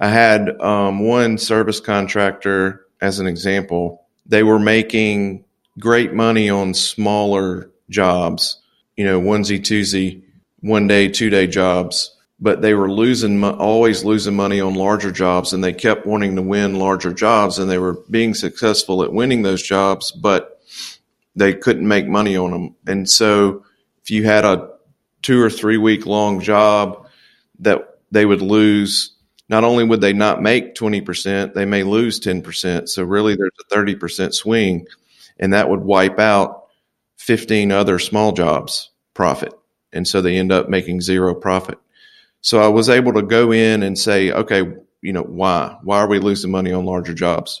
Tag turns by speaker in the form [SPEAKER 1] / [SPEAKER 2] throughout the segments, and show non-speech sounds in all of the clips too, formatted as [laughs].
[SPEAKER 1] I had um, one service contractor as an example. They were making great money on smaller jobs, you know, onesie, twosie, one day, two day jobs, but they were losing, always losing money on larger jobs and they kept wanting to win larger jobs and they were being successful at winning those jobs, but they couldn't make money on them. And so if you had a two or three week long job that they would lose, not only would they not make 20%, they may lose 10%. So really there's a 30% swing and that would wipe out 15 other small jobs profit. And so they end up making zero profit. So I was able to go in and say, okay, you know, why? Why are we losing money on larger jobs?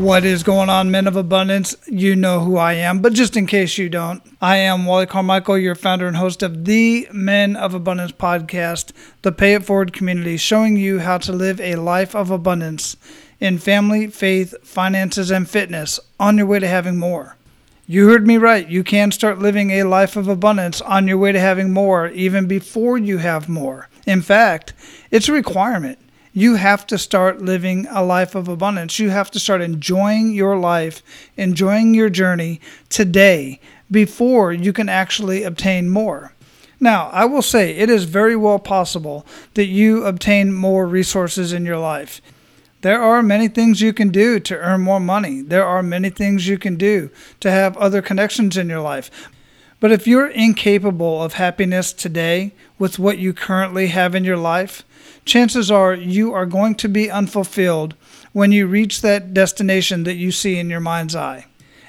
[SPEAKER 2] What is going on, Men of Abundance? You know who I am, but just in case you don't, I am Wally Carmichael, your founder and host of the Men of Abundance podcast, the Pay It Forward community, showing you how to live a life of abundance in family, faith, finances, and fitness on your way to having more. You heard me right. You can start living a life of abundance on your way to having more even before you have more. In fact, it's a requirement you have to start living a life of abundance. You have to start enjoying your life, enjoying your journey today before you can actually obtain more. Now, I will say it is very well possible that you obtain more resources in your life. There are many things you can do to earn more money. There are many things you can do to have other connections in your life. But if you're incapable of happiness today with what you currently have in your life, chances are you are going to be unfulfilled when you reach that destination that you see in your mind's eye.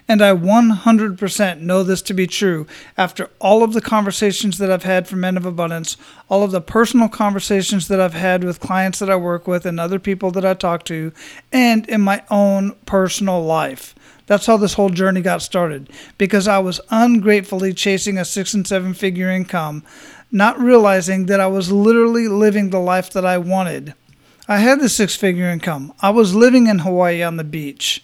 [SPEAKER 2] And I 100% know this to be true after all of the conversations that I've had for Men of Abundance, all of the personal conversations that I've had with clients that I work with and other people that I talk to, and in my own personal life. That's how this whole journey got started because I was ungratefully chasing a six and seven figure income not realizing that I was literally living the life that I wanted. I had the six figure income. I was living in Hawaii on the beach.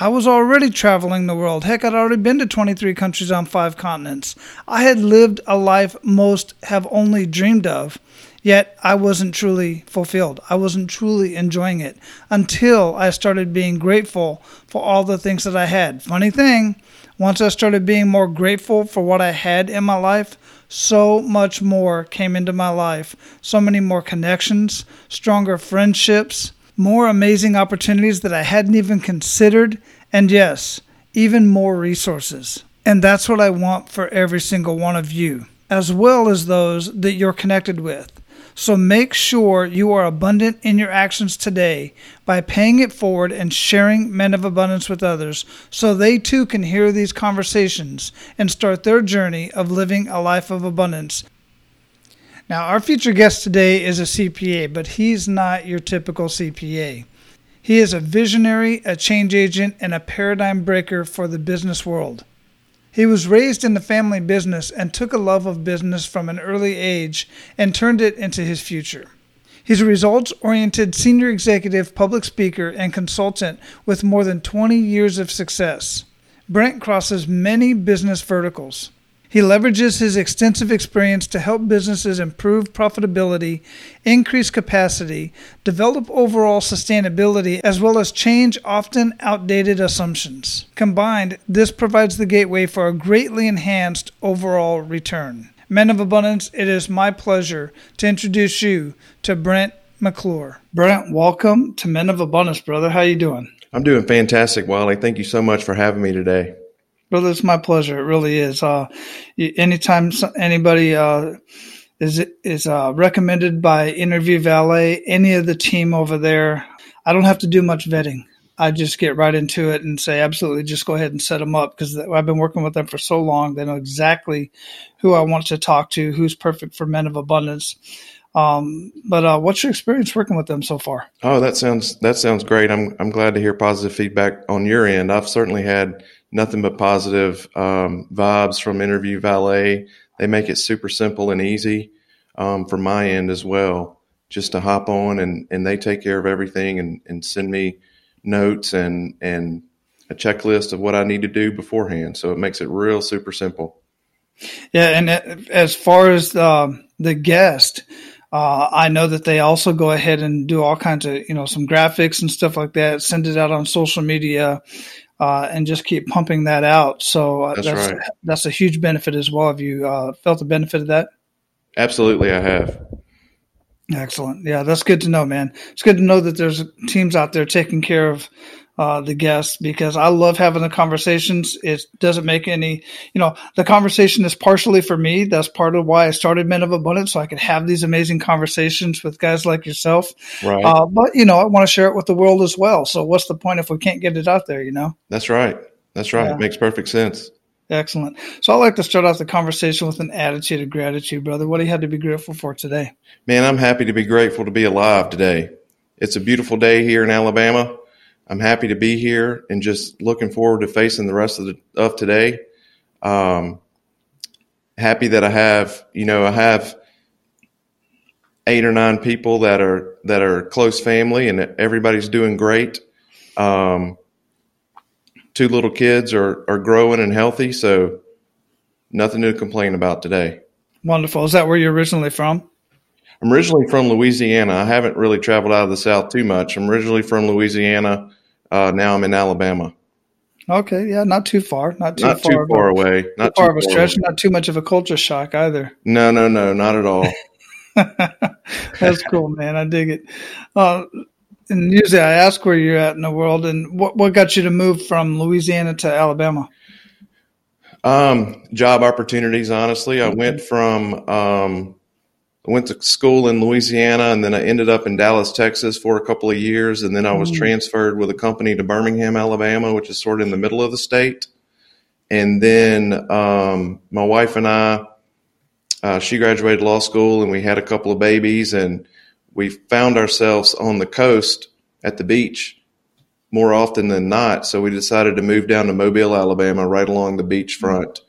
[SPEAKER 2] I was already traveling the world. Heck, I'd already been to 23 countries on five continents. I had lived a life most have only dreamed of, yet I wasn't truly fulfilled. I wasn't truly enjoying it until I started being grateful for all the things that I had. Funny thing, once I started being more grateful for what I had in my life, so much more came into my life. So many more connections, stronger friendships, more amazing opportunities that I hadn't even considered, and yes, even more resources. And that's what I want for every single one of you, as well as those that you're connected with. So make sure you are abundant in your actions today by paying it forward and sharing men of abundance with others so they too can hear these conversations and start their journey of living a life of abundance. Now, our featured guest today is a CPA, but he's not your typical CPA. He is a visionary, a change agent, and a paradigm breaker for the business world. He was raised in the family business and took a love of business from an early age and turned it into his future. He's a results oriented senior executive, public speaker, and consultant with more than 20 years of success. Brent crosses many business verticals. He leverages his extensive experience to help businesses improve profitability, increase capacity, develop overall sustainability, as well as change often outdated assumptions. Combined, this provides the gateway for a greatly enhanced overall return. Men of Abundance, it is my pleasure to introduce you to Brent McClure. Brent, welcome to Men of Abundance, brother. How you doing?
[SPEAKER 1] I'm doing fantastic, Wally. Thank you so much for having me today.
[SPEAKER 2] Brother, it's my pleasure. It really is. Uh, anytime anybody uh, is is uh, recommended by Interview Valet, any of the team over there, I don't have to do much vetting. I just get right into it and say, absolutely, just go ahead and set them up because I've been working with them for so long. They know exactly who I want to talk to, who's perfect for men of abundance. Um, but uh, what's your experience working with them so far?
[SPEAKER 1] Oh, that sounds that sounds great. I'm I'm glad to hear positive feedback on your end. I've certainly had nothing but positive um, vibes from Interview Valet. They make it super simple and easy um, from my end as well. Just to hop on and, and they take care of everything and, and send me notes and and a checklist of what I need to do beforehand. So it makes it real super simple.
[SPEAKER 2] Yeah, and as far as the, the guest, uh, I know that they also go ahead and do all kinds of, you know, some graphics and stuff like that, send it out on social media, uh, and just keep pumping that out. So uh, that's, that's, right. that's, a huge benefit as well. Have you uh, felt the benefit of that?
[SPEAKER 1] Absolutely, I have.
[SPEAKER 2] Excellent. Yeah, that's good to know, man. It's good to know that there's teams out there taking care of uh, the guests because I love having the conversations. It doesn't make any, you know, the conversation is partially for me. That's part of why I started Men of Abundance, so I could have these amazing conversations with guys like yourself. Right. Uh, but you know, I want to share it with the world as well. So what's the point if we can't get it out there? You know.
[SPEAKER 1] That's right. That's right. Yeah. It makes perfect sense.
[SPEAKER 2] Excellent. So I like to start off the conversation with an attitude of gratitude, brother. What do you have to be grateful for today?
[SPEAKER 1] Man, I'm happy to be grateful to be alive today. It's a beautiful day here in Alabama. I'm happy to be here and just looking forward to facing the rest of the, of today. Um, happy that I have, you know, I have eight or nine people that are that are close family, and everybody's doing great. Um, two little kids are are growing and healthy, so nothing to complain about today.
[SPEAKER 2] Wonderful. Is that where you're originally from?
[SPEAKER 1] I'm originally from Louisiana. I haven't really traveled out of the South too much. I'm originally from Louisiana. Uh, now I'm in Alabama.
[SPEAKER 2] Okay, yeah, not too far, not too
[SPEAKER 1] not
[SPEAKER 2] far,
[SPEAKER 1] too far away,
[SPEAKER 2] not too far, of a stretch, away. not too much of a culture shock either.
[SPEAKER 1] No, no, no, not at all. [laughs]
[SPEAKER 2] That's cool, man. I dig it. Uh, and usually, I ask where you're at in the world, and what what got you to move from Louisiana to Alabama?
[SPEAKER 1] Um, job opportunities. Honestly, I went from um, I went to school in Louisiana and then I ended up in Dallas, Texas for a couple of years. And then I was mm. transferred with a company to Birmingham, Alabama, which is sort of in the middle of the state. And then um, my wife and I, uh, she graduated law school and we had a couple of babies and we found ourselves on the coast at the beach more often than not. So we decided to move down to Mobile, Alabama, right along the beachfront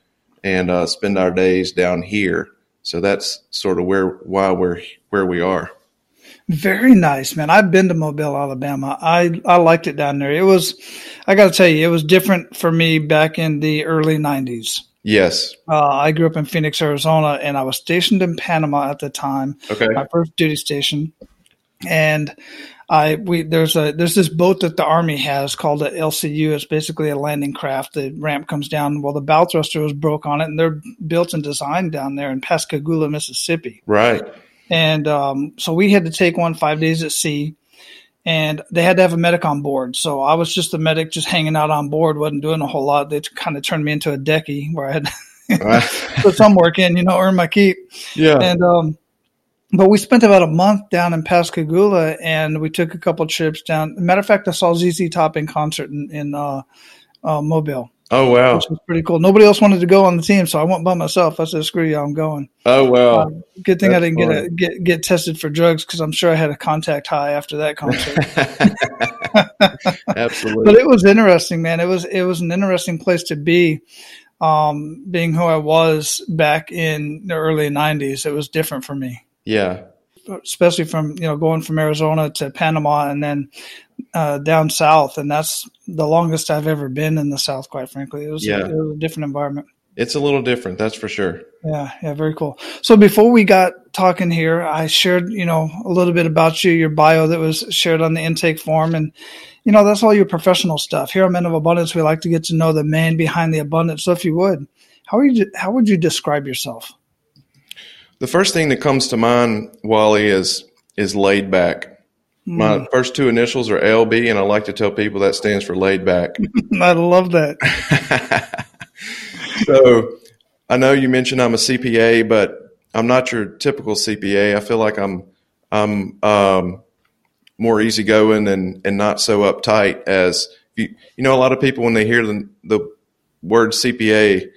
[SPEAKER 1] and uh, spend our days down here. So that's sort of where why we're where we are.
[SPEAKER 2] Very nice, man. I've been to Mobile, Alabama. I I liked it down there. It was, I got to tell you, it was different for me back in the early '90s.
[SPEAKER 1] Yes.
[SPEAKER 2] Uh, I grew up in Phoenix, Arizona, and I was stationed in Panama at the time.
[SPEAKER 1] Okay.
[SPEAKER 2] My first duty station, and I we there's a there's this boat that the army has called a LCU. It's basically a landing craft. The ramp comes down. Well, the bow thruster was broke on it, and they're built and designed down there in Pascagoula, Mississippi.
[SPEAKER 1] Right.
[SPEAKER 2] And um, so we had to take one five days at sea, and they had to have a medic on board. So I was just the medic, just hanging out on board, wasn't doing a whole lot. They kind of turned me into a decky where I had [laughs] put some work in, you know, earn my keep.
[SPEAKER 1] Yeah.
[SPEAKER 2] And um, but we spent about a month down in Pascagoula, and we took a couple trips down. Matter of fact, I saw ZZ Top in concert in, in uh, uh, Mobile.
[SPEAKER 1] Oh wow,
[SPEAKER 2] which was pretty cool. Nobody else wanted to go on the team, so I went by myself. I said, "Screw you, I'm going."
[SPEAKER 1] Oh wow, uh,
[SPEAKER 2] good thing That's I didn't get a, get get tested for drugs because I'm sure I had a contact high after that concert. [laughs]
[SPEAKER 1] Absolutely,
[SPEAKER 2] but it was interesting, man. It was it was an interesting place to be. Um, being who I was back in the early '90s, it was different for me.
[SPEAKER 1] Yeah.
[SPEAKER 2] Especially from you know going from Arizona to Panama and then uh, down south, and that's the longest I've ever been in the South. Quite frankly, it was, yeah. a, it was a different environment.
[SPEAKER 1] It's a little different, that's for sure.
[SPEAKER 2] Yeah, yeah, very cool. So before we got talking here, I shared, you know, a little bit about you, your bio that was shared on the intake form, and you know, that's all your professional stuff. Here at Men of Abundance, we like to get to know the man behind the abundance. So if you would, how are you? How would you describe yourself?
[SPEAKER 1] The first thing that comes to mind, Wally, is is laid back. Mm. My first two initials are LB, and I like to tell people that stands for laid back. [laughs]
[SPEAKER 2] I love that. [laughs]
[SPEAKER 1] so I know you mentioned I'm a CPA, but I'm not your typical CPA. I feel like I'm I'm um, more easygoing and and not so uptight as you. You know, a lot of people when they hear the the word CPA,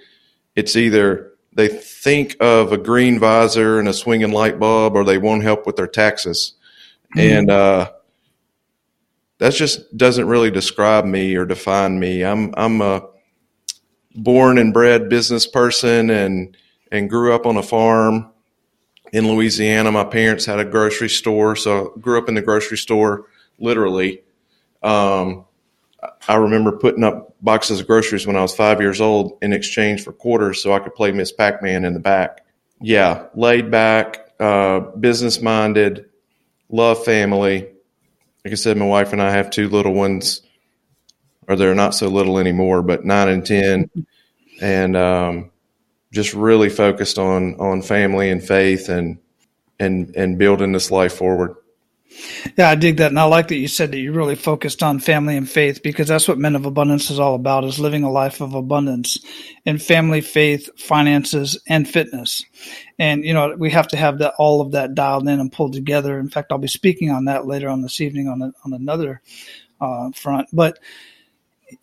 [SPEAKER 1] it's either they think of a green visor and a swinging light bulb, or they won't help with their taxes, mm-hmm. and uh, that just doesn't really describe me or define me. I'm I'm a born and bred business person, and and grew up on a farm in Louisiana. My parents had a grocery store, so I grew up in the grocery store literally. Um, I remember putting up boxes of groceries when I was five years old in exchange for quarters so I could play Miss Pac Man in the back. Yeah, laid back, uh, business minded, love family. Like I said, my wife and I have two little ones, or they're not so little anymore, but nine and 10. [laughs] And um, just really focused on on family and faith and and and building this life forward.
[SPEAKER 2] Yeah, I dig that. And I like that you said that you really focused on family and faith because that's what Men of Abundance is all about is living a life of abundance in family, faith, finances, and fitness. And, you know, we have to have that, all of that dialed in and pulled together. In fact, I'll be speaking on that later on this evening on, a, on another uh, front. But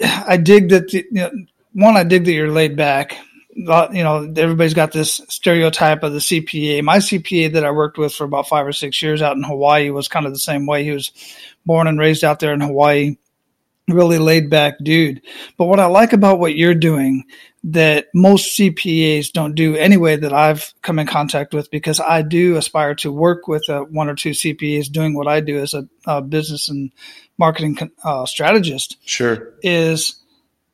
[SPEAKER 2] I dig that, the, you know, one, I dig that you're laid back you know, everybody's got this stereotype of the CPA. My CPA that I worked with for about five or six years out in Hawaii was kind of the same way. He was born and raised out there in Hawaii, really laid back dude. But what I like about what you're doing that most CPAs don't do anyway that I've come in contact with because I do aspire to work with uh, one or two CPAs doing what I do as a, a business and marketing uh, strategist.
[SPEAKER 1] Sure.
[SPEAKER 2] Is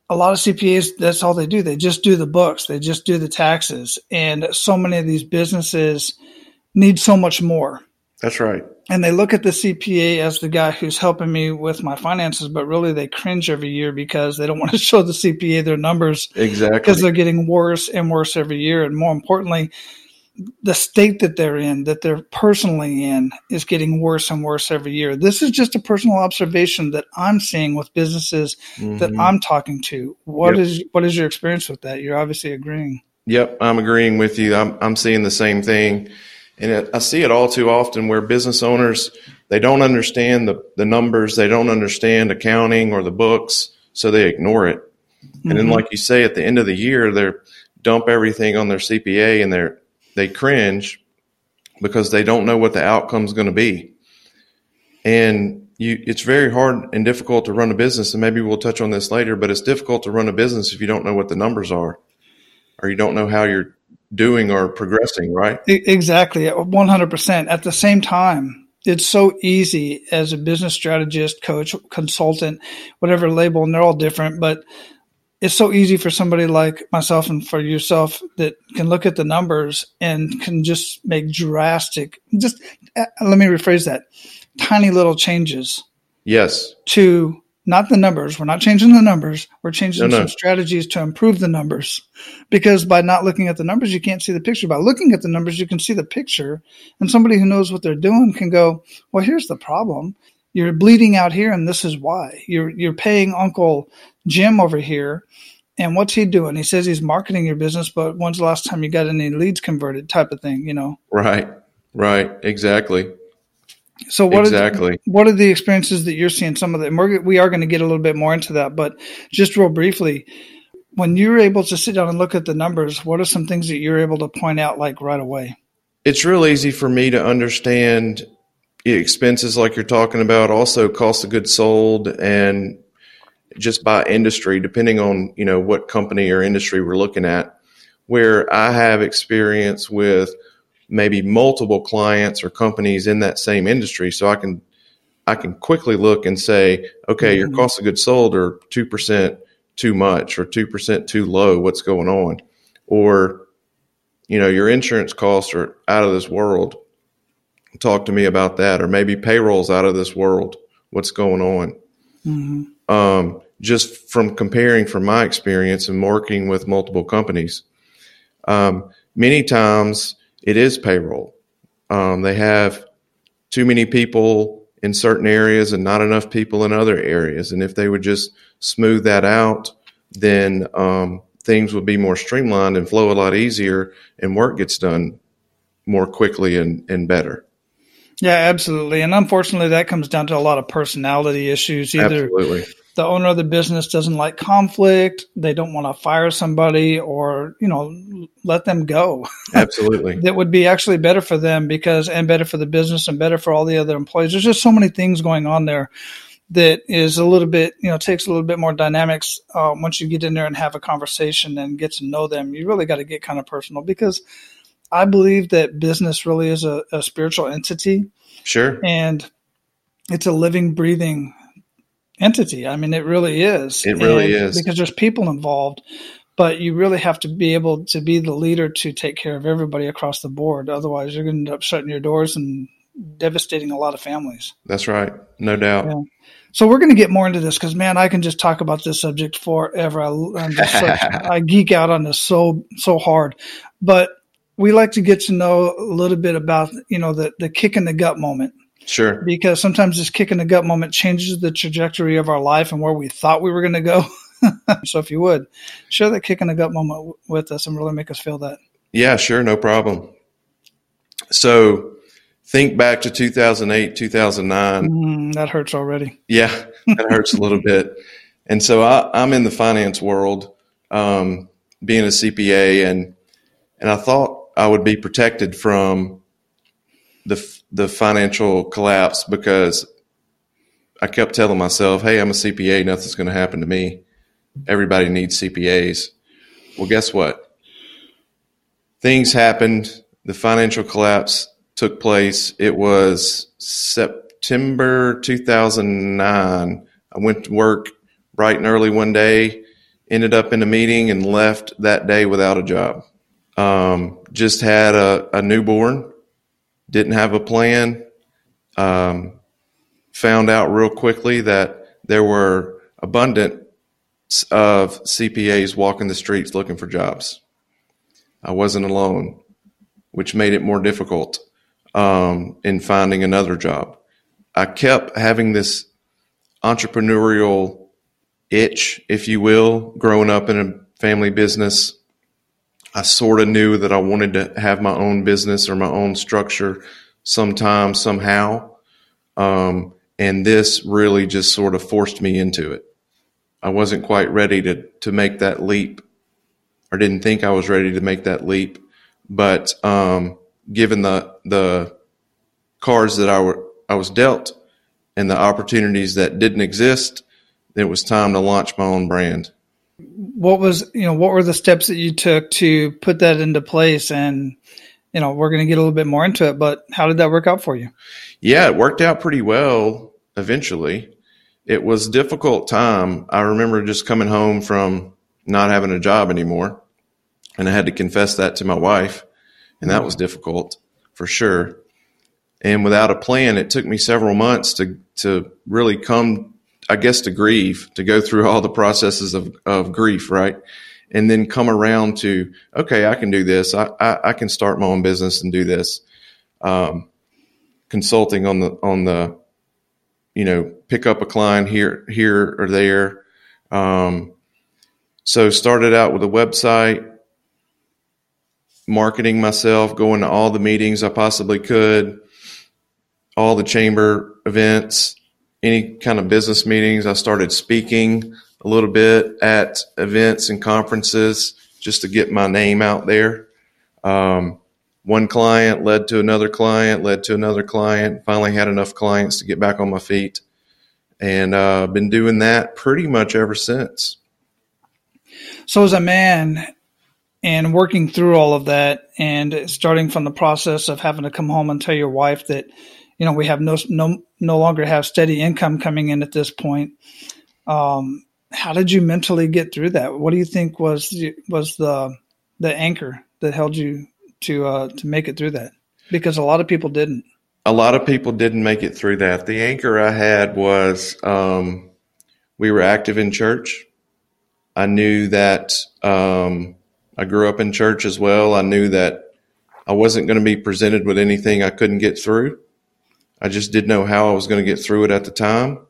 [SPEAKER 2] a lot of CPAs, that's all they do. They just do the books, they just do the taxes. And so many of these businesses need so much more.
[SPEAKER 1] That's right.
[SPEAKER 2] And they look at the CPA as the guy who's helping me with my finances, but really they cringe every year because they don't [laughs] want to show the CPA their numbers.
[SPEAKER 1] Exactly.
[SPEAKER 2] Because they're getting worse and worse every year. And more importantly, the state that they're in, that they're personally in, is getting worse and worse every year. This is just a personal observation that I'm seeing with businesses mm-hmm. that I'm talking to. What yep. is what is your experience with that? You're obviously agreeing.
[SPEAKER 1] Yep, I'm agreeing with you. I'm I'm seeing the same thing, and it, I see it all too often where business owners they don't understand the the numbers, they don't understand accounting or the books, so they ignore it. Mm-hmm. And then, mm-hmm. like you say, at the end of the year, they dump everything on their CPA and they're they cringe because they don't know what the outcome is going to be. And you, it's very hard and difficult to run a business. And maybe we'll touch on this later, but it's difficult to run a business if you don't know what the numbers are or you don't know how you're doing or progressing, right?
[SPEAKER 2] Exactly. 100%. At the same time, it's so easy as a business strategist, coach, consultant, whatever label, and they're all different, but it's so easy for somebody like myself and for yourself that can look at the numbers and can just make drastic just uh, let me rephrase that tiny little changes.
[SPEAKER 1] Yes.
[SPEAKER 2] To not the numbers. We're not changing the numbers. We're changing no, some strategies to improve the numbers. Because by not looking at the numbers you can't see the picture. By looking at the numbers you can see the picture. And somebody who knows what they're doing can go well here's the problem you're bleeding out here and this is why. You're you're paying uncle jim over here. And what's he doing? He says he's marketing your business but when's the last time you got any leads converted type of thing you know?
[SPEAKER 1] Right. Right. Exactly.
[SPEAKER 2] So what exactly. are, what are the experiences that you're seeing? Some of them we're, we are going to get a little bit more into that but just real briefly when you're able to sit down and look at the numbers what are some things that you're able to point out like right away?
[SPEAKER 1] It's real easy for me to understand expenses like you're talking about, also cost of goods sold, and just by industry, depending on you know what company or industry we're looking at. Where I have experience with maybe multiple clients or companies in that same industry, so I can I can quickly look and say, okay, mm-hmm. your cost of goods sold are two percent too much or two percent too low. What's going on? Or you know your insurance costs are out of this world talk to me about that, or maybe payroll's out of this world. What's going on? Mm-hmm. Um, just from comparing from my experience and working with multiple companies, um, many times it is payroll. Um, they have too many people in certain areas and not enough people in other areas. And if they would just smooth that out, then um, things would be more streamlined and flow a lot easier, and work gets done more quickly and, and better.
[SPEAKER 2] Yeah, absolutely. And unfortunately, that comes down to a lot of personality issues. Either, absolutely. the owner of the business doesn't like conflict. They don't want to fire somebody or, you know, let them go. [laughs]
[SPEAKER 1] Absolutely.
[SPEAKER 2] that would be actually better for them because, and better for the business and better for all the other employees. There's just so many things going on there that is a little bit, you know, takes a little bit more dynamics um, once you get in there and have a conversation and get to know them. You really got to get kind of personal because I believe that business really is a, a spiritual entity.
[SPEAKER 1] Sure.
[SPEAKER 2] And it's a living, breathing entity. I mean, it really is.
[SPEAKER 1] It really
[SPEAKER 2] and
[SPEAKER 1] is.
[SPEAKER 2] because there's people involved, but you really have to be able to be the leader to take care of everybody across the board. Otherwise, you're going to end up shutting your doors and devastating a lot of families.
[SPEAKER 1] That's right. No doubt.
[SPEAKER 2] Yeah. So we're going to get more into this because, man, I can just talk about this subject forever. I, I'm just such, [laughs] I geek out on this so so hard, but we like to get to know a little bit about you know the the kick in the gut moment
[SPEAKER 1] Sure.
[SPEAKER 2] because sometimes this kick in the gut moment changes the trajectory of our life and where we thought we were going to go. [laughs] so if you would share that kick in the gut moment with us and really make us feel that.
[SPEAKER 1] Yeah, sure. No problem. So think back to 2008, 2009.
[SPEAKER 2] Mm, that hurts already.
[SPEAKER 1] Yeah, that hurts a little bit. And so I, I'm in the finance world, um, being a CPA, and and I thought I would be protected from the the financial collapse because I kept telling myself, "Hey, I'm a CPA. Nothing's going to happen to me. Everybody needs CPAs." Well, guess what? Things happened. The financial collapse took place. It was September 2009. I went to work bright and early one day, ended up in a meeting, and left that day without a job. Um, just had a, a newborn, didn't have a plan. Um, found out real quickly that there were abundant of CPAs walking the streets looking for jobs. I wasn't alone, which made it more difficult um, in finding another job. I kept having this entrepreneurial itch, if you will, growing up in a family business. I sort of knew that I wanted to have my own business or my own structure sometime, somehow. Um, and this really just sort of forced me into it. I wasn't quite ready to, to make that leap or didn't think I was ready to make that leap. But, um, given the, the cards that I were, I was dealt and the opportunities that didn't exist, it was time to launch my own brand.
[SPEAKER 2] What was, you know, what were the steps that you took to put that into place? And, you know, we're going to get a little bit more into it, but how did that work out for you?
[SPEAKER 1] Yeah, it worked out pretty well eventually. It was a difficult time. I remember just coming home from not having a job anymore, and I had to confess that to my wife, and that was mm-hmm. difficult for sure. And without a plan, it took me several months to to really come, I guess, to grieve, to go through all the processes of, of grief, right? And then come around to, okay, I can do this. I, I, I can start my own business and do this. Um, consulting on the on the you know pick up a client here here or there um, so started out with a website marketing myself going to all the meetings i possibly could all the chamber events any kind of business meetings i started speaking a little bit at events and conferences just to get my name out there um, one client led to another client, led to another client. Finally, had enough clients to get back on my feet, and uh, been doing that pretty much ever since.
[SPEAKER 2] So, as a man and working through all of that, and starting from the process of having to come home and tell your wife that, you know, we have no no no longer have steady income coming in at this point. Um, how did you mentally get through that? What do you think was was the the anchor that held you to uh, to make it through that? Because a lot of people didn't.
[SPEAKER 1] A lot of people didn't make it through that. The anchor I had was um, we were active in church. I knew that um, I grew up in church as well. I knew that I wasn't going to be presented with anything I couldn't get through. I just didn't know how I was going to get through it at the time.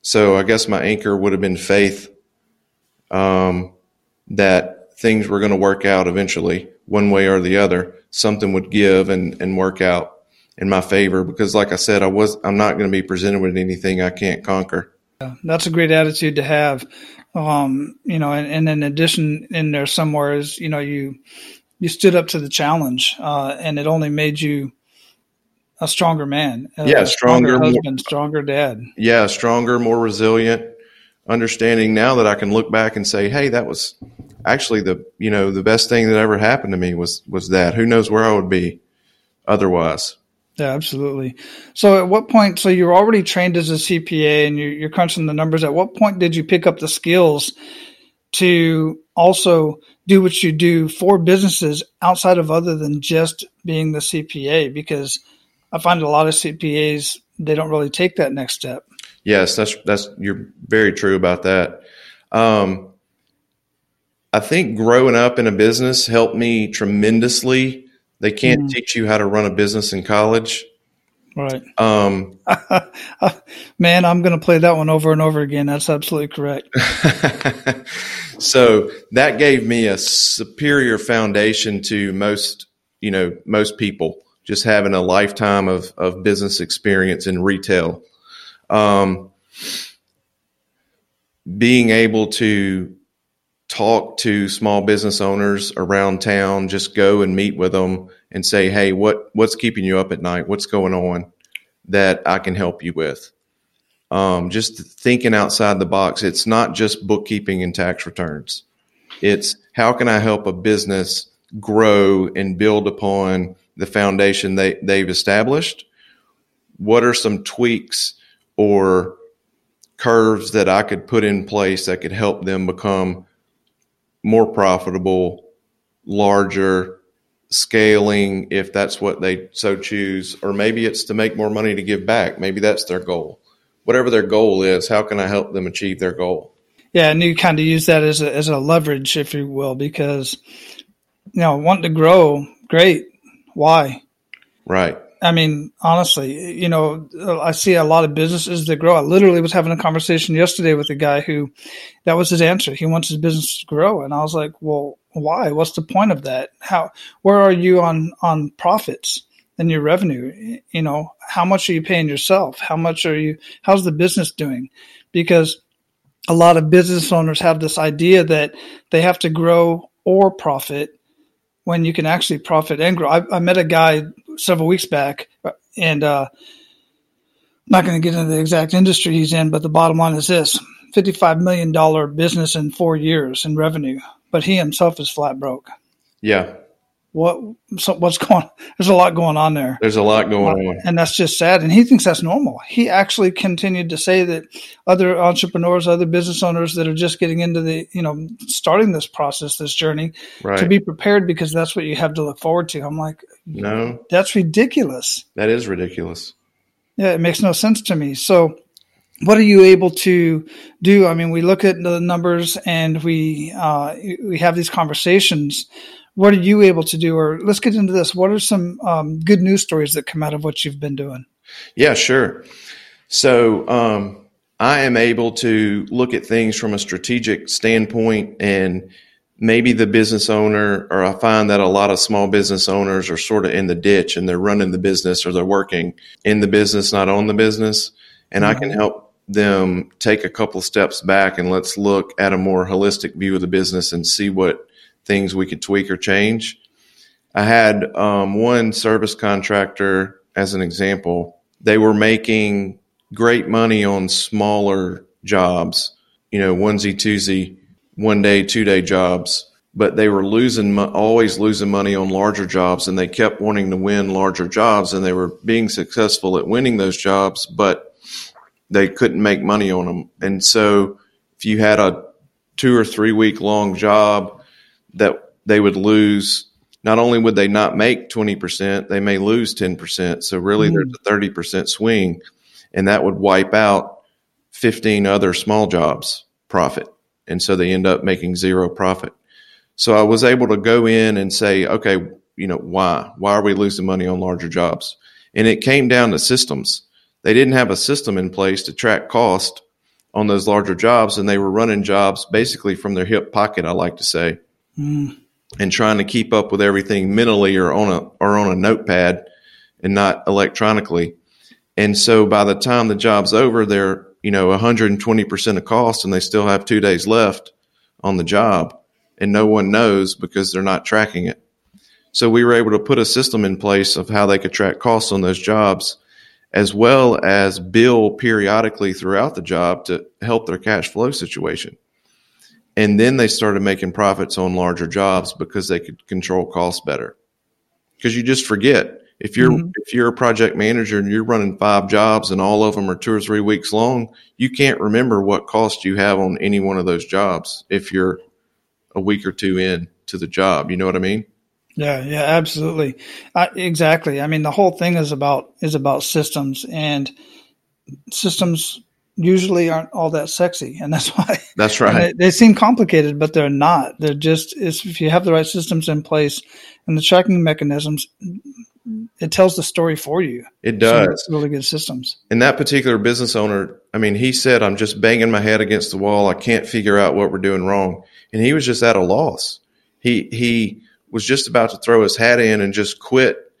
[SPEAKER 1] So I guess my anchor would have been faith um, that things were going to work out eventually, one way or the other. Something would give and, and work out in my favor because, like I said, I was I'm not going to be presented with anything I can't conquer.
[SPEAKER 2] That's a great attitude to have. Um, you know, and, and in addition, in there somewhere is you know you you stood up to the challenge, uh, and it only made you a stronger man.
[SPEAKER 1] Yeah, stronger,
[SPEAKER 2] stronger husband, more, stronger dad.
[SPEAKER 1] Yeah, stronger, more resilient. Understanding now that I can look back and say, "Hey, that was actually the you know the best thing that ever happened to me was was that. Who knows where I would be otherwise."
[SPEAKER 2] Yeah, absolutely. So, at what point? So, you're already trained as a CPA, and you're, you're crunching the numbers. At what point did you pick up the skills to also do what you do for businesses outside of other than just being the CPA? Because I find a lot of CPAs they don't really take that next step.
[SPEAKER 1] Yes, that's that's you're very true about that. Um, I think growing up in a business helped me tremendously. They can't mm. teach you how to run a business in college.
[SPEAKER 2] Right. Um, [laughs] Man, I'm going to play that one over and over again. That's absolutely correct. [laughs]
[SPEAKER 1] so that gave me a superior foundation to most, you know, most people just having a lifetime of, of business experience in retail. Um, being able to talk to small business owners around town, just go and meet with them and say, Hey, what, what's keeping you up at night? What's going on that I can help you with? Um, just thinking outside the box. It's not just bookkeeping and tax returns. It's how can I help a business grow and build upon the foundation they, they've established? What are some tweaks or curves that I could put in place that could help them become more profitable, larger, scaling if that's what they so choose, or maybe it's to make more money to give back. Maybe that's their goal. Whatever their goal is, how can I help them achieve their goal?
[SPEAKER 2] Yeah, and you kind of use that as a, as a leverage, if you will, because you know want to grow, great. Why?
[SPEAKER 1] Right.
[SPEAKER 2] I mean, honestly, you know, I see a lot of businesses that grow. I literally was having a conversation yesterday with a guy who that was his answer. He wants his business to grow. And I was like, well, why? What's the point of that? How, where are you on, on profits and your revenue? You know, how much are you paying yourself? How much are you, how's the business doing? Because a lot of business owners have this idea that they have to grow or profit when you can actually profit and grow. I, I met a guy several weeks back, and uh, I'm not going to get into the exact industry he's in, but the bottom line is this: $55 million business in four years in revenue, but he himself is flat broke.
[SPEAKER 1] Yeah
[SPEAKER 2] what so what's [laughs] going there's a lot going on there.
[SPEAKER 1] There's a lot going on.
[SPEAKER 2] and that's just sad. And he thinks that's normal. He actually continued to say that other entrepreneurs other business owners that are just getting into the you know starting this process this journey right. to be prepared because that's what you have to look forward to. I'm like
[SPEAKER 1] no.
[SPEAKER 2] that's ridiculous.
[SPEAKER 1] That is ridiculous.
[SPEAKER 2] Yeah it makes no sense to me. So what are you able to do? I mean we look at the numbers and we uh, we have these conversations what are you able to do? Or let's get into this. What are some um, good news stories that come out of what you've been doing?
[SPEAKER 1] Yeah, sure. So um, I am able to look at things from a strategic standpoint and maybe the business owner, or I find that a lot of small business owners are sort of in the ditch and they're running the business or they're working in the business, not on the business. And mm-hmm. I can mm-hmm. help them take a couple steps back and let's look at a more holistic view of the business and see what things we could tweak or change. I had um, one service contractor as an example. They were making great money on smaller jobs, you know, onesie, twosie, one day, two day jobs, but they were losing, always losing money on larger jobs and they kept wanting to win larger jobs and they were being successful at winning those jobs, but they couldn't make money on them. And so if you had a two or three week long job that they would lose. Not only would they not make 20%, they may lose 10%. So really mm. there's a 30% swing and that would wipe out 15 other small jobs profit. And so they end up making zero profit. So I was able to go in and say, okay, you know, why? Why are we losing money on larger jobs? And it came down to systems. They didn't have a system in place to track cost on those larger jobs, and they were running jobs basically from their hip pocket, I like to say mm. and trying to keep up with everything mentally or on a or on a notepad and not electronically. And so by the time the job's over, they're you know 120% of cost and they still have two days left on the job and no one knows because they're not tracking it so we were able to put a system in place of how they could track costs on those jobs as well as bill periodically throughout the job to help their cash flow situation and then they started making profits on larger jobs because they could control costs better because you just forget if you're mm-hmm. if you're a project manager and you're running five jobs and all of them are two or three weeks long, you can't remember what cost you have on any one of those jobs if you're a week or two in to the job. You know what I mean?
[SPEAKER 2] Yeah, yeah, absolutely, uh, exactly. I mean, the whole thing is about is about systems, and systems usually aren't all that sexy, and that's [laughs] why.
[SPEAKER 1] That's right.
[SPEAKER 2] They, they, seem complicated, but they're not. They're just if you have the right systems in place and the tracking mechanisms, it tells the story for you.
[SPEAKER 1] It does.
[SPEAKER 2] So really good systems.
[SPEAKER 1] And that particular business owner, I mean, he said, I'm just banging my head against the wall. I can't figure out what we're doing wrong. And he was just at a loss. He, he was just about to throw his hat in and just quit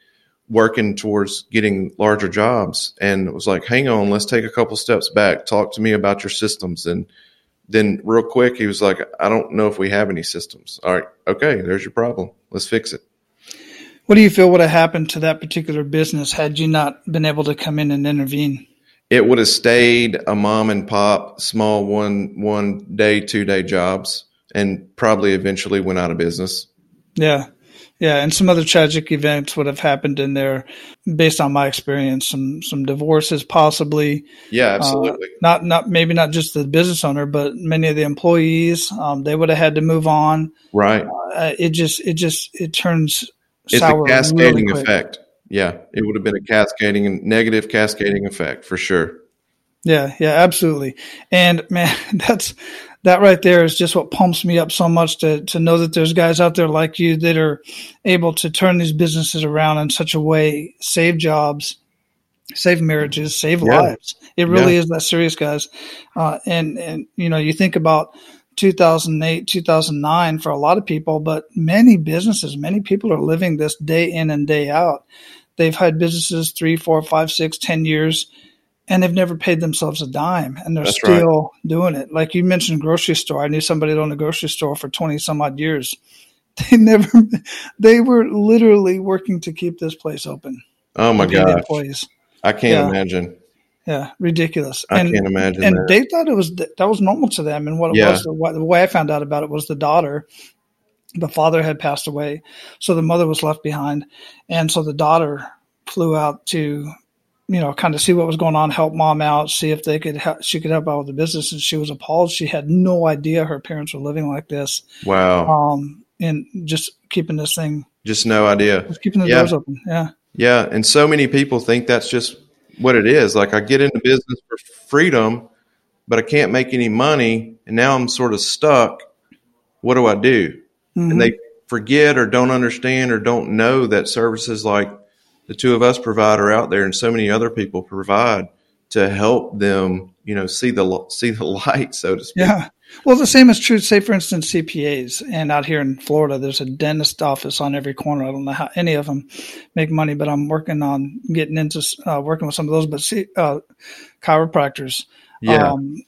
[SPEAKER 1] working towards getting larger jobs. And it was like, hang on, let's take a couple steps back. Talk to me about your systems. And then real quick, he was like, I don't know if we have any systems. All right. Okay. There's your problem. Let's fix it.
[SPEAKER 2] What do you feel would have happened to that particular business had you not been able to come in and intervene?
[SPEAKER 1] It would have stayed a mom and pop, small one one day, two day jobs, and probably eventually went out of business.
[SPEAKER 2] Yeah. Yeah, and some other tragic events would have happened in there, based on my experience. Some some divorces, possibly.
[SPEAKER 1] Yeah, absolutely.
[SPEAKER 2] Uh, not not maybe not just the business owner, but many of the employees. Um, they would have had to move on.
[SPEAKER 1] Right.
[SPEAKER 2] Uh, it just it just it turns
[SPEAKER 1] it's a cascading really effect. Yeah, it would have been a cascading and negative cascading effect for sure.
[SPEAKER 2] Yeah, yeah, absolutely. And man, [laughs] that's that right there is just what pumps me up so much to to know that there's guys out there like you that are able to turn these businesses around in such a way, save jobs, save marriages, save yeah. lives. It really yeah. is that serious, guys. Uh, and and you know, you think about 2008, 2009 for a lot of people, but many businesses, many people are living this day in and day out. They've had businesses three, four, five, six, ten years, and they've never paid themselves a dime, and they're That's still right. doing it. Like you mentioned, grocery store. I knew somebody that owned a grocery store for twenty some odd years. [laughs] They never, they were literally working to keep this place open.
[SPEAKER 1] Oh my god! I can't yeah. imagine.
[SPEAKER 2] Yeah, ridiculous.
[SPEAKER 1] I and, can't imagine.
[SPEAKER 2] And
[SPEAKER 1] that.
[SPEAKER 2] they thought it was that was normal to them. And what it yeah. was, the, the way I found out about it was the daughter. The father had passed away, so the mother was left behind, and so the daughter flew out to, you know, kind of see what was going on, help mom out, see if they could help, she could help out with the business. And she was appalled. She had no idea her parents were living like this.
[SPEAKER 1] Wow.
[SPEAKER 2] Um, and just keeping this thing.
[SPEAKER 1] Just no idea.
[SPEAKER 2] Just keeping the yeah. doors open. Yeah.
[SPEAKER 1] Yeah, and so many people think that's just what it is. Like I get into business for freedom, but I can't make any money, and now I'm sort of stuck. What do I do? Mm-hmm. And they forget or don't understand or don't know that services like the two of us provide are out there, and so many other people provide to help them, you know, see the see the light, so to speak.
[SPEAKER 2] Yeah. Well, the same is true, say, for instance, CPAs. And out here in Florida, there's a dentist office on every corner. I don't know how any of them make money, but I'm working on getting into uh, working with some of those. But see, uh, chiropractors,
[SPEAKER 1] yeah. Um,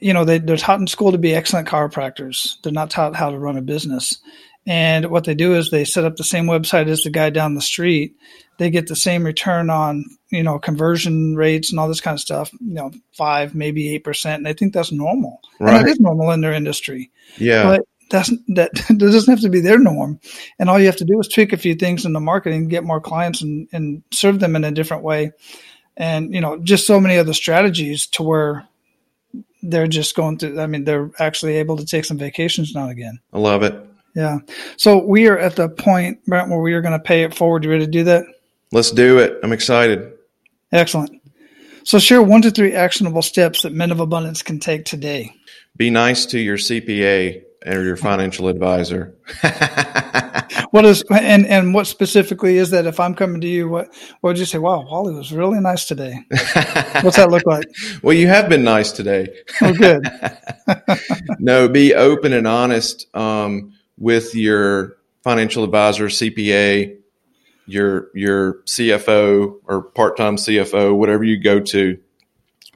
[SPEAKER 2] you know, they, they're taught in school to be excellent chiropractors. They're not taught how to run a business. And what they do is they set up the same website as the guy down the street. They get the same return on, you know, conversion rates and all this kind of stuff, you know, five, maybe eight percent. And they think that's normal. Right. And it is normal in their industry.
[SPEAKER 1] Yeah.
[SPEAKER 2] But that's that, [laughs] that doesn't have to be their norm. And all you have to do is tweak a few things in the marketing, get more clients and, and serve them in a different way. And, you know, just so many other strategies to where they're just going to I mean, they're actually able to take some vacations now again.
[SPEAKER 1] I love it.
[SPEAKER 2] Yeah. So we are at the point, Brent, where we are going to pay it forward. You ready to do that?
[SPEAKER 1] Let's do it. I'm excited.
[SPEAKER 2] Excellent. So share one to three actionable steps that men of abundance can take today.
[SPEAKER 1] Be nice to your CPA or your financial advisor. [laughs]
[SPEAKER 2] what is and and what specifically is that? If I'm coming to you, what what would you say? Wow, Wally was really nice today. What's that look like? [laughs]
[SPEAKER 1] well, you have been nice today.
[SPEAKER 2] Oh, good. [laughs]
[SPEAKER 1] no, be open and honest. Um, with your financial advisor, CPA, your your CFO or part-time CFO, whatever you go to,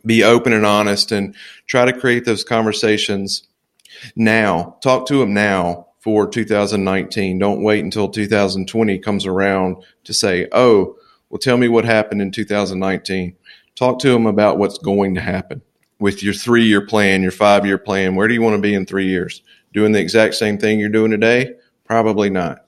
[SPEAKER 1] be open and honest and try to create those conversations now. Talk to them now for 2019. Don't wait until 2020 comes around to say, oh, well, tell me what happened in 2019. Talk to them about what's going to happen with your three year plan, your five year plan. Where do you want to be in three years? Doing the exact same thing you're doing today? Probably not.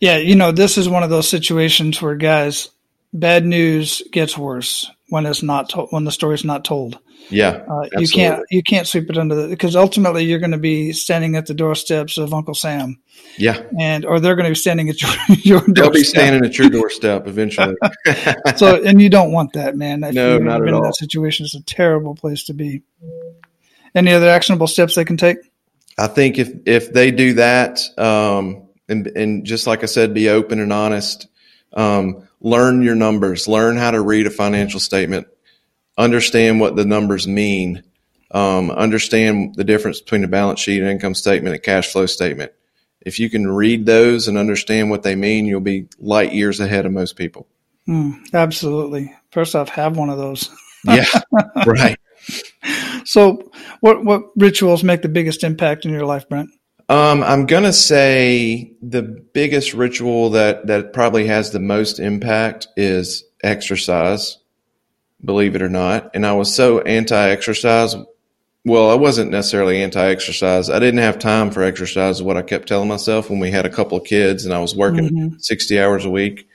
[SPEAKER 2] Yeah, you know, this is one of those situations where guys, bad news gets worse when it's not told, when the story's not told.
[SPEAKER 1] Yeah,
[SPEAKER 2] uh, you can't you can't sweep it under the because ultimately you're going to be standing at the doorsteps of Uncle Sam.
[SPEAKER 1] Yeah,
[SPEAKER 2] and or they're going to be standing at [laughs] your your
[SPEAKER 1] doorstep. They'll be standing at your doorstep eventually. [laughs]
[SPEAKER 2] so, and you don't want that, man.
[SPEAKER 1] If no, not at all.
[SPEAKER 2] that situation is a terrible place to be. Any other actionable steps they can take?
[SPEAKER 1] I think if if they do that, um, and and just like I said, be open and honest. Um, learn your numbers. Learn how to read a financial statement. Understand what the numbers mean. Um, understand the difference between a balance sheet, and income statement, and cash flow statement. If you can read those and understand what they mean, you'll be light years ahead of most people.
[SPEAKER 2] Mm, absolutely. First off, have one of those.
[SPEAKER 1] yeah, [laughs] right.
[SPEAKER 2] So, what what rituals make the biggest impact in your life, Brent?
[SPEAKER 1] Um, I'm gonna say the biggest ritual that that probably has the most impact is exercise. Believe it or not, and I was so anti-exercise. Well, I wasn't necessarily anti-exercise. I didn't have time for exercise. Is what I kept telling myself when we had a couple of kids and I was working mm-hmm. 60 hours a week.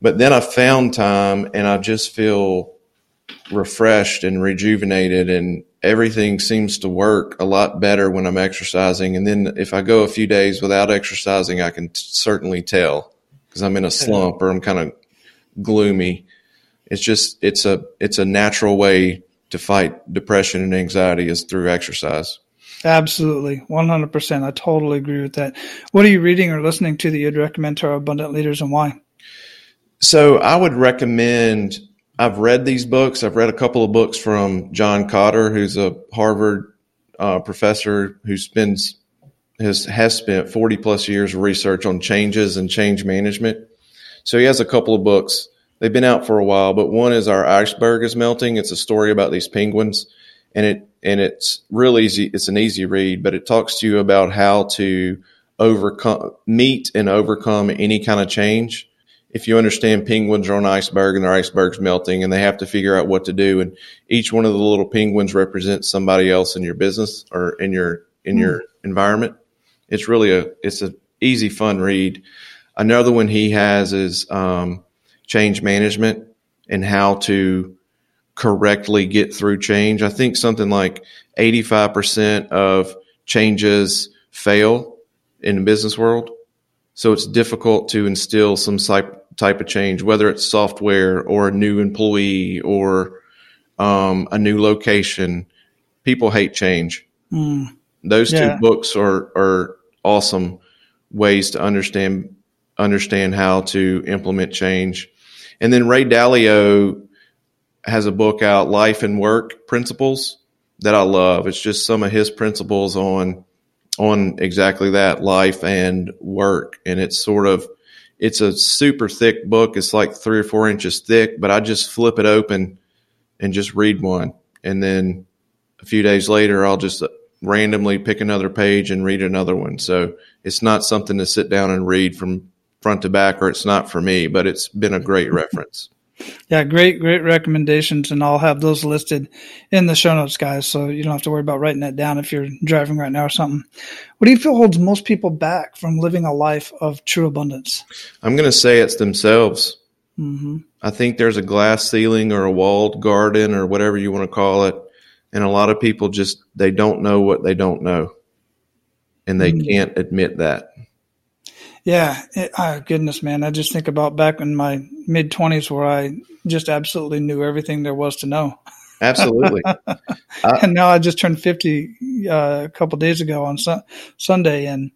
[SPEAKER 1] But then I found time, and I just feel refreshed and rejuvenated and everything seems to work a lot better when I'm exercising. And then if I go a few days without exercising, I can t- certainly tell because I'm in a slump or I'm kind of gloomy. It's just it's a it's a natural way to fight depression and anxiety is through exercise.
[SPEAKER 2] Absolutely, one hundred percent. I totally agree with that. What are you reading or listening to that you'd recommend to our abundant leaders, and why?
[SPEAKER 1] So I would recommend I've read these books. I've read a couple of books from John Kotter, who's a Harvard uh, professor who spends has has spent 40 plus years research on changes and change management. So he has a couple of books. They've been out for a while, but one is Our Iceberg is Melting. It's a story about these penguins and it and it's real easy. It's an easy read, but it talks to you about how to overcome meet and overcome any kind of change if you understand penguins are on an iceberg and their iceberg's melting and they have to figure out what to do and each one of the little penguins represents somebody else in your business or in your in mm. your hmm. environment it's really a it's an easy fun read another one he has is um, change management and how to correctly get through change i think something like 85% of changes fail in the business world so it's difficult to instill some type type of change, whether it's software or a new employee or um, a new location. People hate change. Mm. Those yeah. two books are are awesome ways to understand understand how to implement change. And then Ray Dalio has a book out, Life and Work Principles, that I love. It's just some of his principles on on exactly that life and work, and it's sort of it's a super thick book. It's like three or four inches thick, but I just flip it open and just read one. And then a few days later, I'll just randomly pick another page and read another one. So it's not something to sit down and read from front to back, or it's not for me, but it's been a great reference.
[SPEAKER 2] Yeah, great, great recommendations, and I'll have those listed in the show notes, guys. So you don't have to worry about writing that down if you're driving right now or something. What do you feel holds most people back from living a life of true abundance?
[SPEAKER 1] I'm going to say it's themselves. Mm-hmm. I think there's a glass ceiling or a walled garden or whatever you want to call it, and a lot of people just they don't know what they don't know, and they mm-hmm. can't admit that.
[SPEAKER 2] Yeah, it, oh, goodness, man. I just think about back in my mid 20s where I just absolutely knew everything there was to know.
[SPEAKER 1] Absolutely. [laughs]
[SPEAKER 2] uh, and now I just turned 50 uh, a couple days ago on su- Sunday. And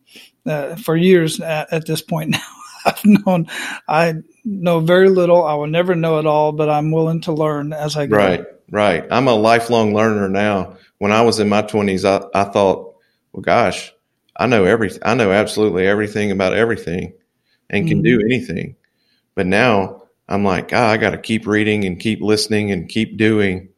[SPEAKER 2] uh, for years at, at, this point [laughs] now, I've known, I know very little. I will never know it all, but I'm willing to learn as I go.
[SPEAKER 1] Right, right. I'm a lifelong learner now. When I was in my 20s, I, I thought, well, gosh, I know everything. I know absolutely everything about everything and can mm-hmm. do anything. But now I'm like, ah, I got to keep reading and keep listening and keep doing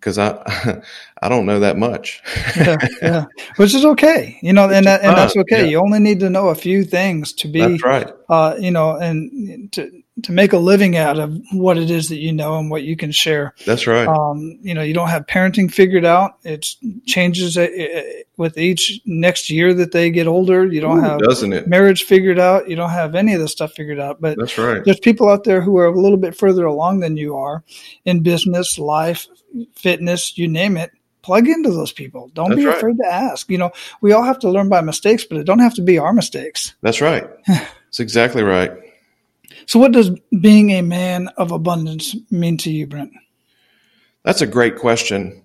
[SPEAKER 1] because I [laughs] I don't know that much.
[SPEAKER 2] yeah, [laughs] yeah, which is okay, you know, and that, and that's okay. Yeah. You only need to know a few things to be
[SPEAKER 1] that's right.
[SPEAKER 2] Uh, you know, and to to make a living out of what it is that you know and what you can share.
[SPEAKER 1] That's right.
[SPEAKER 2] Um, you know, you don't have parenting figured out. It changes with each next year that they get older. You don't Ooh, have
[SPEAKER 1] doesn't it?
[SPEAKER 2] marriage figured out. You don't have any of this stuff figured out. But
[SPEAKER 1] that's right.
[SPEAKER 2] There's people out there who are a little bit further along than you are in business, life, fitness, you name it plug into those people. Don't That's be afraid to ask. You know, we all have to learn by mistakes, but it don't have to be our mistakes.
[SPEAKER 1] That's right. [laughs] That's exactly right.
[SPEAKER 2] So, what does being a man of abundance mean to you, Brent?
[SPEAKER 1] That's a great question.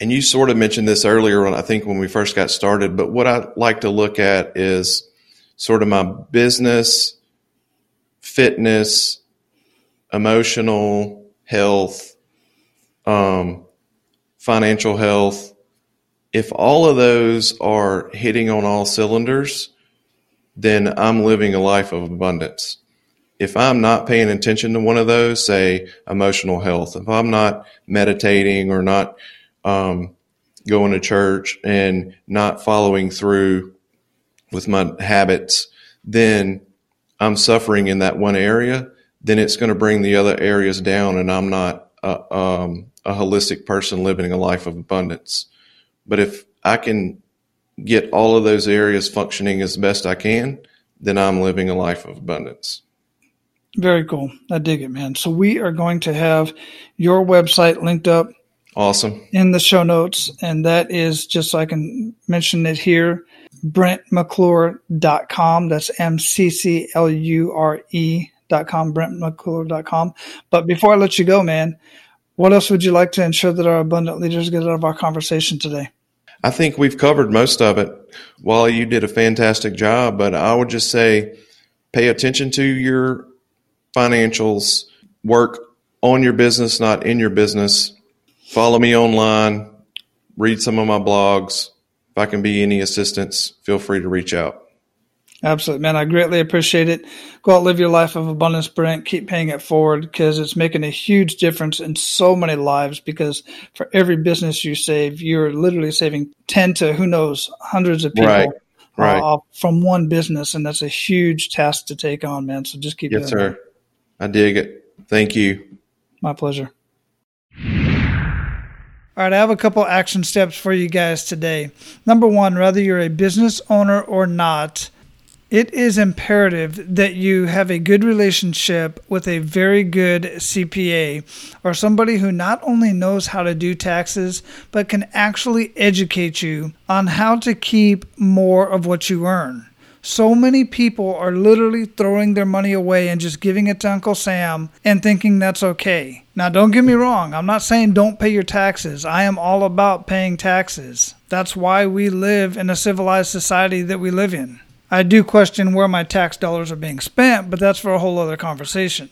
[SPEAKER 1] And you sort of mentioned this earlier, when, I think, when we first got started. But what I like to look at is sort of my business, fitness, emotional health, um, financial health. If all of those are hitting on all cylinders, then I'm living a life of abundance if I'm not paying attention to one of those, say emotional health, if I'm not meditating or not um, going to church and not following through with my habits, then I'm suffering in that one area. Then it's going to bring the other areas down, and I'm not a, um, a holistic person living a life of abundance. But if I can get all of those areas functioning as best I can, then I'm living a life of abundance.
[SPEAKER 2] Very cool. I dig it, man. So we are going to have your website linked up.
[SPEAKER 1] Awesome.
[SPEAKER 2] In the show notes. And that is just so I can mention it here. BrentMcClure.com. That's M C C L U R E.com. BrentMcClure.com. But before I let you go, man, what else would you like to ensure that our abundant leaders get out of our conversation today?
[SPEAKER 1] I think we've covered most of it. Wally, you did a fantastic job, but I would just say pay attention to your financials, work on your business, not in your business. Follow me online, read some of my blogs. If I can be any assistance, feel free to reach out.
[SPEAKER 2] Absolutely, man. I greatly appreciate it. Go out, live your life of abundance, Brent. Keep paying it forward because it's making a huge difference in so many lives. Because for every business you save, you're literally saving 10 to who knows, hundreds of people
[SPEAKER 1] right. Right. Uh,
[SPEAKER 2] from one business. And that's a huge task to take on, man. So just keep
[SPEAKER 1] yes, sir. It. I dig it. Thank you.
[SPEAKER 2] My pleasure. All right, I have a couple action steps for you guys today. Number one, whether you're a business owner or not, it is imperative that you have a good relationship with a very good CPA or somebody who not only knows how to do taxes, but can actually educate you on how to keep more of what you earn. So many people are literally throwing their money away and just giving it to Uncle Sam and thinking that's okay. Now, don't get me wrong, I'm not saying don't pay your taxes. I am all about paying taxes. That's why we live in a civilized society that we live in. I do question where my tax dollars are being spent, but that's for a whole other conversation.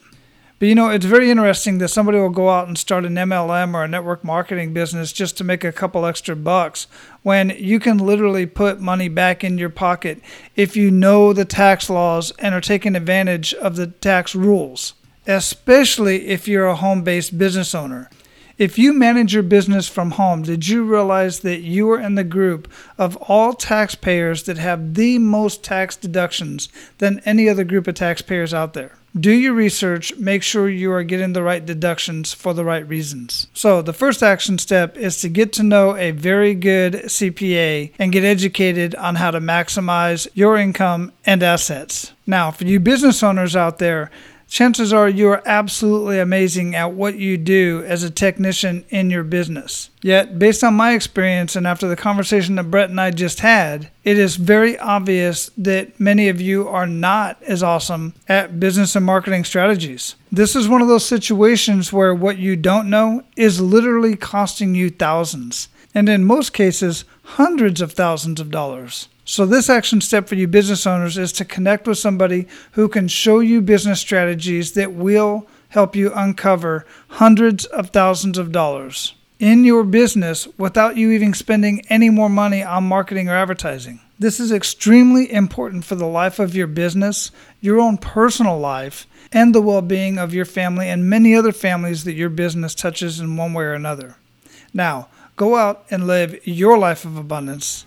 [SPEAKER 2] But you know, it's very interesting that somebody will go out and start an MLM or a network marketing business just to make a couple extra bucks when you can literally put money back in your pocket if you know the tax laws and are taking advantage of the tax rules, especially if you're a home based business owner. If you manage your business from home, did you realize that you are in the group of all taxpayers that have the most tax deductions than any other group of taxpayers out there? Do your research, make sure you are getting the right deductions for the right reasons. So, the first action step is to get to know a very good CPA and get educated on how to maximize your income and assets. Now, for you business owners out there, chances are you are absolutely amazing at what you do as a technician in your business. Yet, based on my experience and after the conversation that Brett and I just had, it is very obvious that many of you are not as awesome at business and marketing strategies. This is one of those situations where what you don't know is literally costing you thousands, and in most cases, hundreds of thousands of dollars. So, this action step for you business owners is to connect with somebody who can show you business strategies that will help you uncover hundreds of thousands of dollars in your business without you even spending any more money on marketing or advertising. This is extremely important for the life of your business, your own personal life, and the well being of your family and many other families that your business touches in one way or another. Now, go out and live your life of abundance